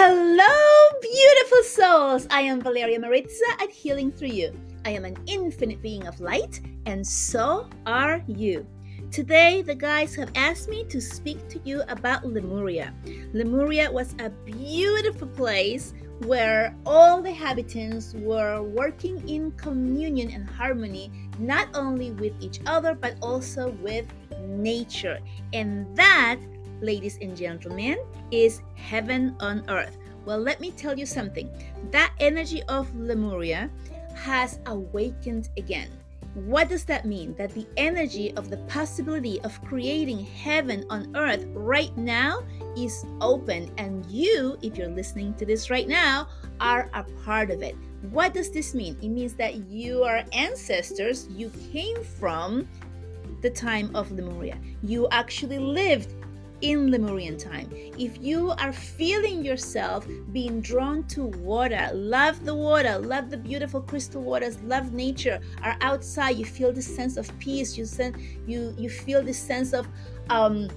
Hello, beautiful souls! I am Valeria Maritza at Healing Through You. I am an infinite being of light, and so are you. Today, the guys have asked me to speak to you about Lemuria. Lemuria was a beautiful place where all the inhabitants were working in communion and harmony, not only with each other, but also with nature. And that ladies and gentlemen, is heaven on earth. Well, let me tell you something. That energy of Lemuria has awakened again. What does that mean? That the energy of the possibility of creating heaven on earth right now is open, and you, if you're listening to this right now, are a part of it. What does this mean? It means that you are ancestors, you came from the time of Lemuria. You actually lived in Lemurian time. If you are feeling yourself being drawn to water, love the water, love the beautiful crystal waters, love nature, are outside, you feel this sense of peace, you sen- you you feel this sense of um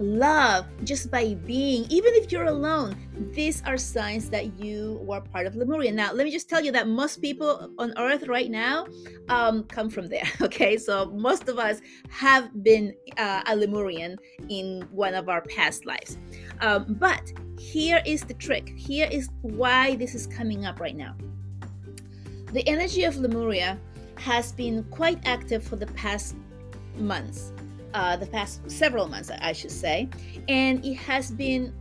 love just by being, even if you're alone. These are signs that you were part of Lemuria. Now, let me just tell you that most people on earth right now um, come from there. Okay, so most of us have been uh, a Lemurian in one of our past lives. Um, but here is the trick. Here is why this is coming up right now. The energy of Lemuria has been quite active for the past months uh, the past several months, I should say, and it has been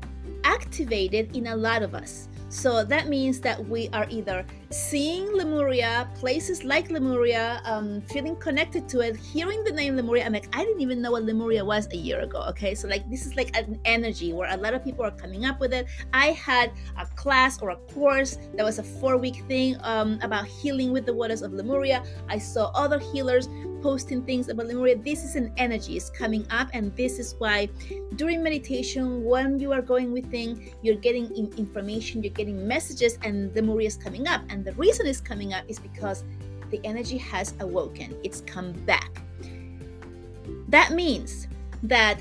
activated in a lot of us. So that means that we are either seeing Lemuria, places like Lemuria, um, feeling connected to it, hearing the name Lemuria. I'm like, I didn't even know what Lemuria was a year ago. Okay, so like this is like an energy where a lot of people are coming up with it. I had a class or a course that was a four week thing um, about healing with the waters of Lemuria. I saw other healers posting things about Lemuria. This is an energy is coming up, and this is why during meditation, when you are going within, you're getting information, you're getting messages, and Lemuria is coming up. And the reason it's coming up is because the energy has awoken. It's come back. That means that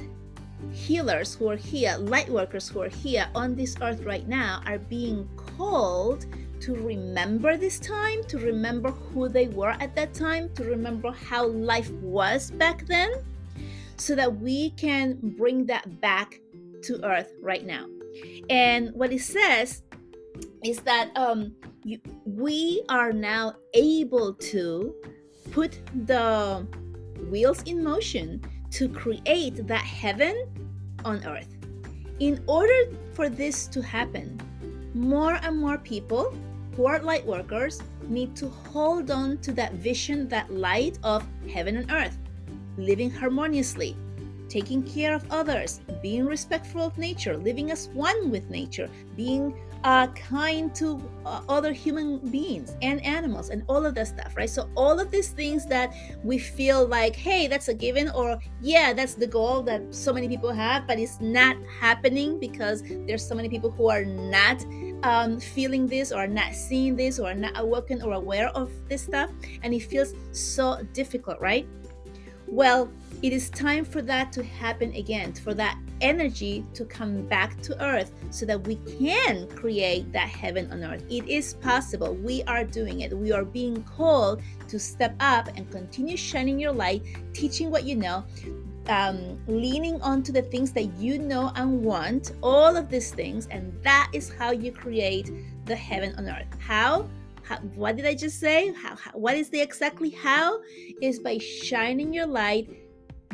healers who are here, light workers who are here on this earth right now, are being called to remember this time, to remember who they were at that time, to remember how life was back then, so that we can bring that back to earth right now. And what it says is that um, you, we are now able to put the wheels in motion to create that heaven on earth. In order for this to happen, more and more people who are light workers need to hold on to that vision, that light of heaven and earth, living harmoniously, taking care of others, being respectful of nature, living as one with nature, being uh, kind to uh, other human beings and animals and all of that stuff, right? So, all of these things that we feel like, hey, that's a given, or yeah, that's the goal that so many people have, but it's not happening because there's so many people who are not um, feeling this or not seeing this or not awoken or aware of this stuff, and it feels so difficult, right? Well, it is time for that to happen again, for that energy to come back to earth so that we can create that heaven on earth. It is possible. We are doing it. We are being called to step up and continue shining your light, teaching what you know, um, leaning onto the things that you know and want, all of these things, and that is how you create the heaven on earth. How? How what did I just say? How, how, what is the exactly how? Is by shining your light,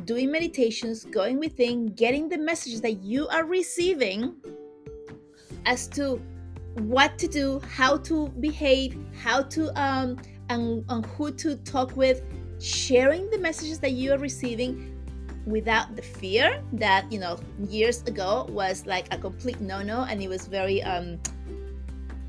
doing meditations, going within, getting the messages that you are receiving as to what to do, how to behave, how to um and, and who to talk with, sharing the messages that you are receiving without the fear that you know years ago was like a complete no-no and it was very um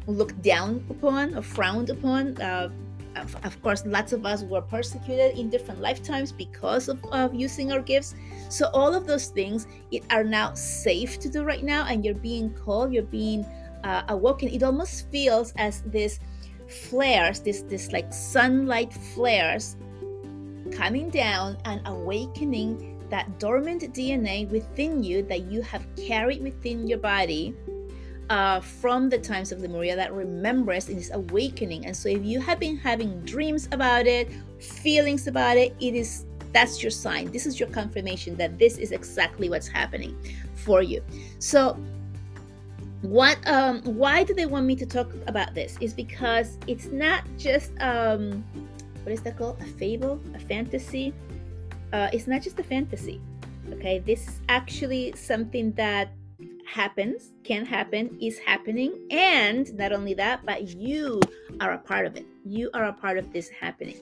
looked down upon or frowned upon. Uh, of, of, course lots of us were persecuted in different lifetimes because of, of using our gifts. So all of those things it are now safe to do right now and you're being called you're being uh, awoken. It almost feels as this flares this this like sunlight flares coming down and awakening that dormant DNA within you that you have carried within your body uh, from the times of Lemuria that remembers and is awakening. And so, if you have been having dreams about it, feelings about it, it is that's your sign. This is your confirmation that this is exactly what's happening for you. So, what um why do they want me to talk about this is because it's not just um what is that called a fable a fantasy uh it's not just a fantasy okay this is actually something that happens, can happen, is happening. And not only that, but you are a part of it. You are a part of this happening.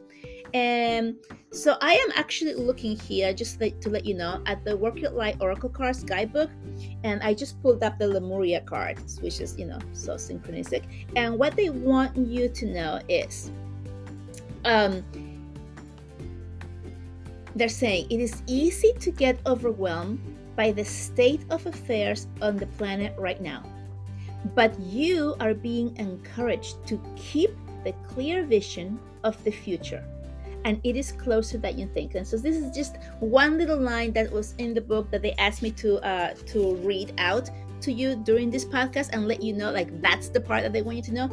And so I am actually looking here just to let you know at the Work Your Light Oracle Cards guidebook. And I just pulled up the Lemuria cards, which is, you know, so synchronistic. And what they want you to know is um, they're saying it is easy to get overwhelmed by the state of affairs on the planet right now. But you are being encouraged to keep the clear vision of the future. And it is closer than you think. And so this is just one little line that was in the book that they asked me to uh, to read out to you during this podcast and let you know like that's the part that they want you to know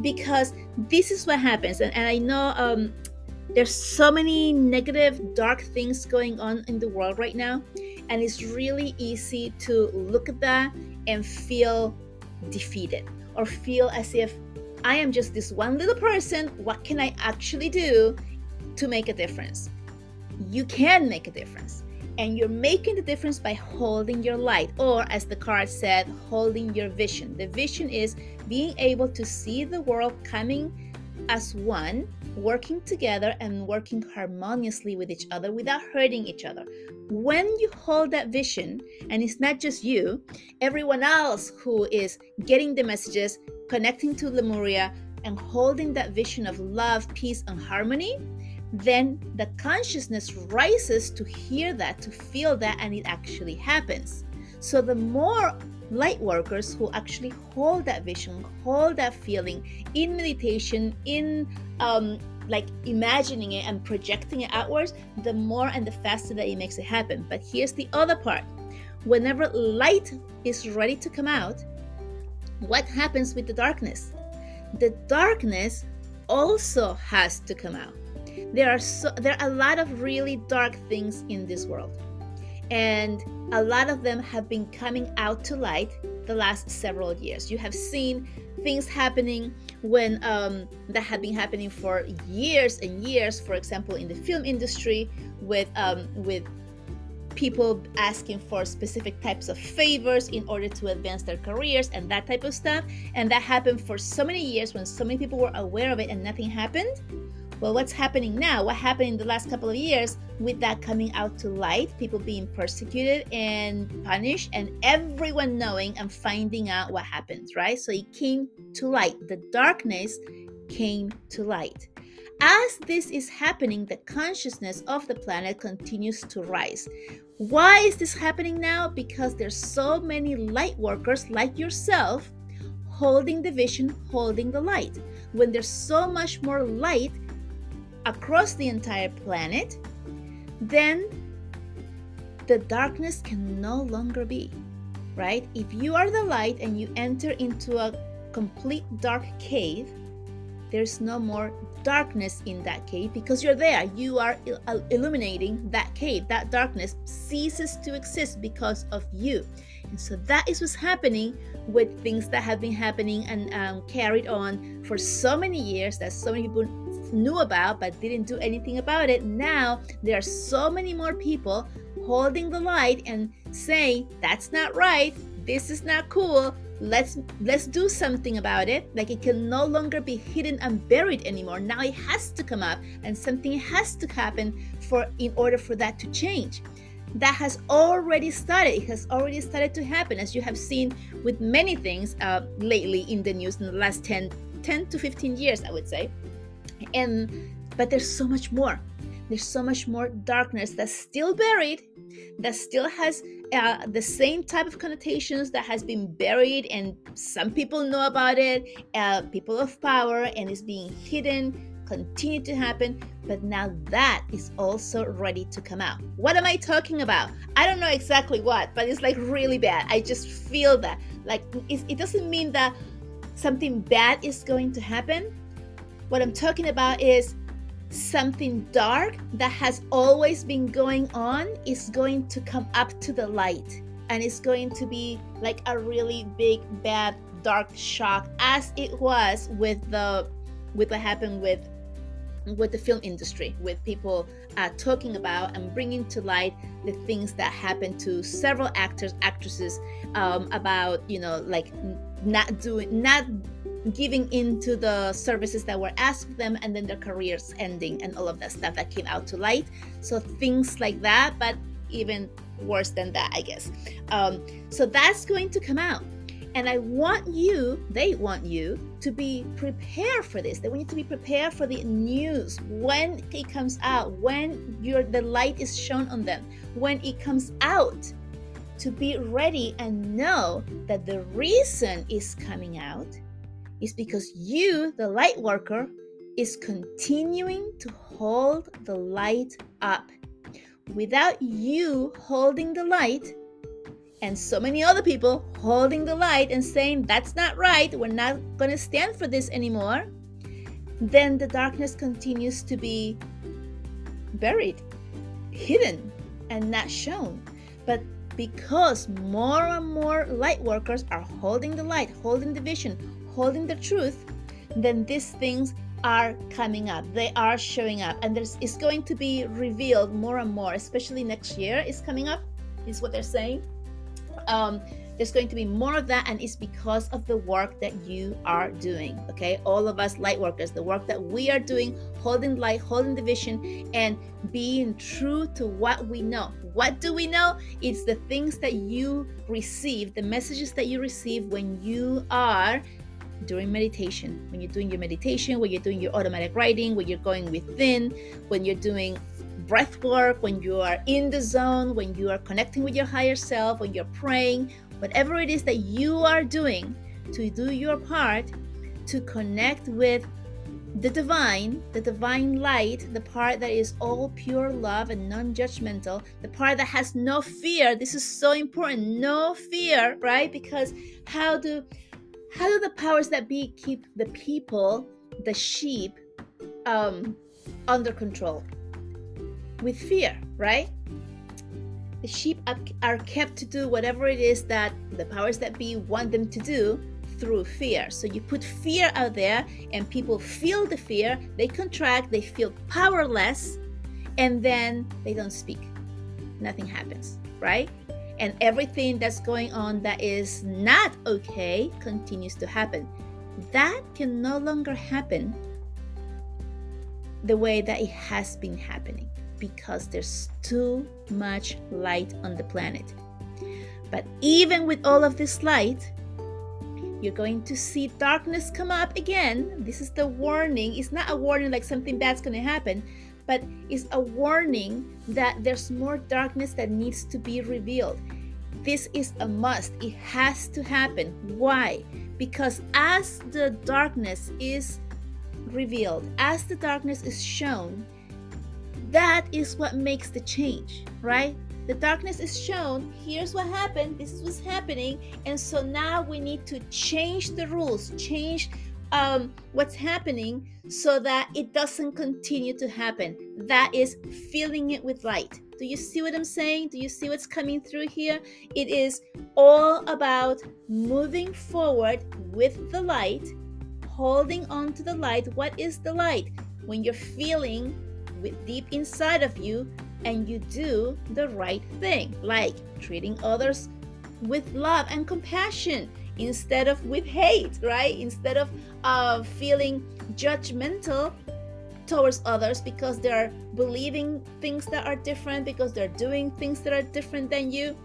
because this is what happens and, and i know um, there's so many negative dark things going on in the world right now and it's really easy to look at that and feel defeated or feel as if i am just this one little person. What can i actually do to make a difference? You can make a difference and you're making the difference by holding your light or as the card said holding your vision. The vision is being able to see the world coming as one working together and working harmoniously with each other without hurting each other. When you hold that vision, and it's not just you, everyone else who is getting the messages, connecting to Lemuria, and holding that vision of love, peace, and harmony, then the consciousness rises to hear that, to feel that, and it actually happens. So the more light workers who actually hold that vision, hold that feeling in meditation, in um, like imagining it and projecting it outwards, the more and the faster that it makes it happen. But here's the other part whenever light is ready to come out, what happens with the darkness? The darkness also has to come out. There are so there are a lot of really dark things in this world and a lot of them have been coming out to light the last several years. You have seen things happening when um, that have been happening for years and years. For example, in the film industry, with um, with people asking for specific types of favors in order to advance their careers and that type of stuff. And that happened for so many years when so many people were aware of it and nothing happened. Well, what's happening now? What happened in the last couple of years with that coming out to light, people being persecuted and punished, and everyone knowing and finding out what happens, right? So it came to light. The darkness came to light. As this is happening, the consciousness of the planet continues to rise. Why is this happening now? Because there's so many light workers like yourself holding the vision, holding the light. When there's so much more light, across the entire planet, then the darkness can no longer be, right? If you are the light and you enter into a complete dark cave, there's no more darkness in that cave because you're there. You are il- uh, illuminating that cave. That darkness ceases to exist because of you. And so that is what's happening with things that have been happening and um, carried on for so many years that so many people knew about but didn't do anything about it. Now there are so many more people holding the light and saying, that's not right, this is not cool. Let's let's do something about it. Like it can no longer be hidden and buried anymore. Now it has to come up and something has to happen for in order for that to change that has already started. It has already started to happen, as you have seen with many things uh, lately in the news in the last 10, 10 to 15 years, I would say. And but there's so much more. There's so much more darkness that's still buried, that still has uh, the same type of connotations that has been buried, and some people know about it. Uh, people of power, and is being hidden continue to happen, but now that is also ready to come out. What am I talking about? I don't know exactly what, but it's like really bad. I just feel that. Like, it doesn't mean that something bad is going to happen. What I'm talking about is something dark that has always been going on is going to come up to the light. And it's going to be like a really big bad dark shock as it was with the with what happened with with the film industry with people uh, talking about and bringing to light the things that happened to several actors actresses um, about you know like not doing not giving into the services that were asked them and then their careers ending and all of that stuff that came out to light. So things like that but even worse than that i guess. Um, so that's going to come out. And I want you, they want you to be prepared for this. They want you to be prepared for the news when it comes out, when your the light is shown on them, when it comes out, to be ready and know that the reason is coming out is because you, the light worker, is continuing to hold the light up. Without you holding the light, and so many other people holding the light and saying, That's not right, we're not going to stand for this anymore, then the darkness continues to be buried, hidden, and not shown. But because more and more light workers are holding the light, holding the vision, holding the truth, then these things are coming up. They are showing up, and there's it's going to be revealed more and more, especially next year is coming up, is what they're saying um, there's going to be more of that and it's because of the work that you are doing okay? All of us light workers the work that we are doing holding light holding the vision and being true to what we know. What do we know? It's the things that you receive the messages that you receive when you are during meditation. When you're doing your meditation when you're doing your automatic writing when you're going within when you're doing breath work, when you are in the zone, when you are connecting with your higher self, when you're praying, whatever it is that you are doing to do your part to connect with the divine, the divine light, the part that is all pure love and non judgmental, the part that has no fear. This is so important. No fear, right? Because how do how do the powers that be keep the people, the sheep, um, under control? with fear, right? The sheep are kept to do whatever it is that the powers that be want them to do through fear. So you put fear out there, and people feel the fear, they contract, they feel powerless, and then they don't speak. Nothing happens, right? And everything that's going on that is not okay continues to happen. That can no longer happen the way that it has been happening because there's too much light on the planet. But even with all of this light, you're going to see darkness come up again. This is the warning. It's not a warning like something bad's going to happen, but it's a warning that there's more darkness that needs to be revealed. This is a must. It has to happen. Why? Because as the darkness is revealed, as the darkness is shown, that is what makes the change, right? The darkness is shown. Here's what happened. This is what's happening. And so now we need to change the rules, change um, what's happening so that it doesn't continue to happen. That is filling it with light. Do you see what I'm saying? Do you see what's coming through here? It is all about moving forward with the light, holding on to the light. What is the light? When you're feeling deep inside of you and you do the right thing, like treating others with love and compassion instead of with hate, right? Instead of uh, feeling judgmental towards others because they're believing things that are different, because they're doing things that are different than you.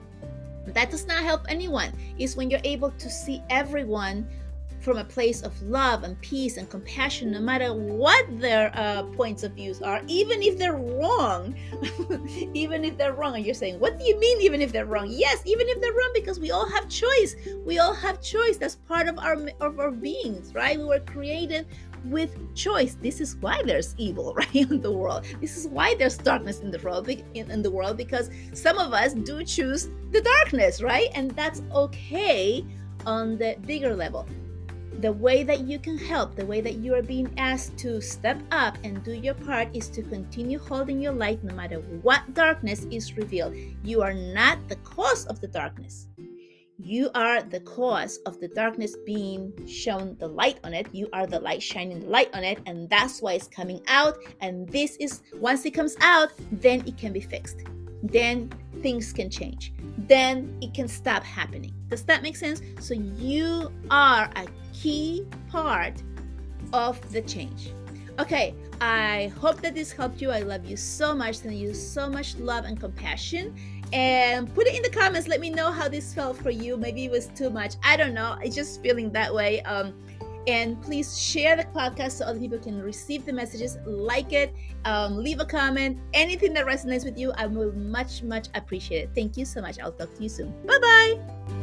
That does not help anyone. Is when you're able to see everyone from a place of love and peace and compassion, no matter what their uh, points of views are, even if they're wrong. even if they're wrong, and you're saying, "What do you mean? Even if they're wrong?" Yes, even if they're wrong, because we all have choice. We all have choice. That's part of our of our beings, right? We were created with choice. This is why there's evil, right, in the world. This is why there's darkness in the world, in the world, because some of us do choose the darkness, right? And that's okay on the bigger level. The way that you can help, the way that you are being asked to step up and do your part is to continue holding your light no matter what darkness is revealed. You are not the cause of the darkness. You are the cause of the darkness being shown the light on it. You are the light shining the light on it, and that's why it's coming out. And this is once it comes out, then it can be fixed. Then things can change. Then it can stop happening. Does that make sense? So you are a key part of the change. Okay, I hope that this helped you. I love you so much. Sending you so much love and compassion and put it in the comments let me know how this felt for you maybe it was too much i don't know it's just feeling that way um and please share the podcast so other people can receive the messages like it um, leave a comment anything that resonates with you i will much much appreciate it. Thank you so much. I'll talk to you soon. Bye bye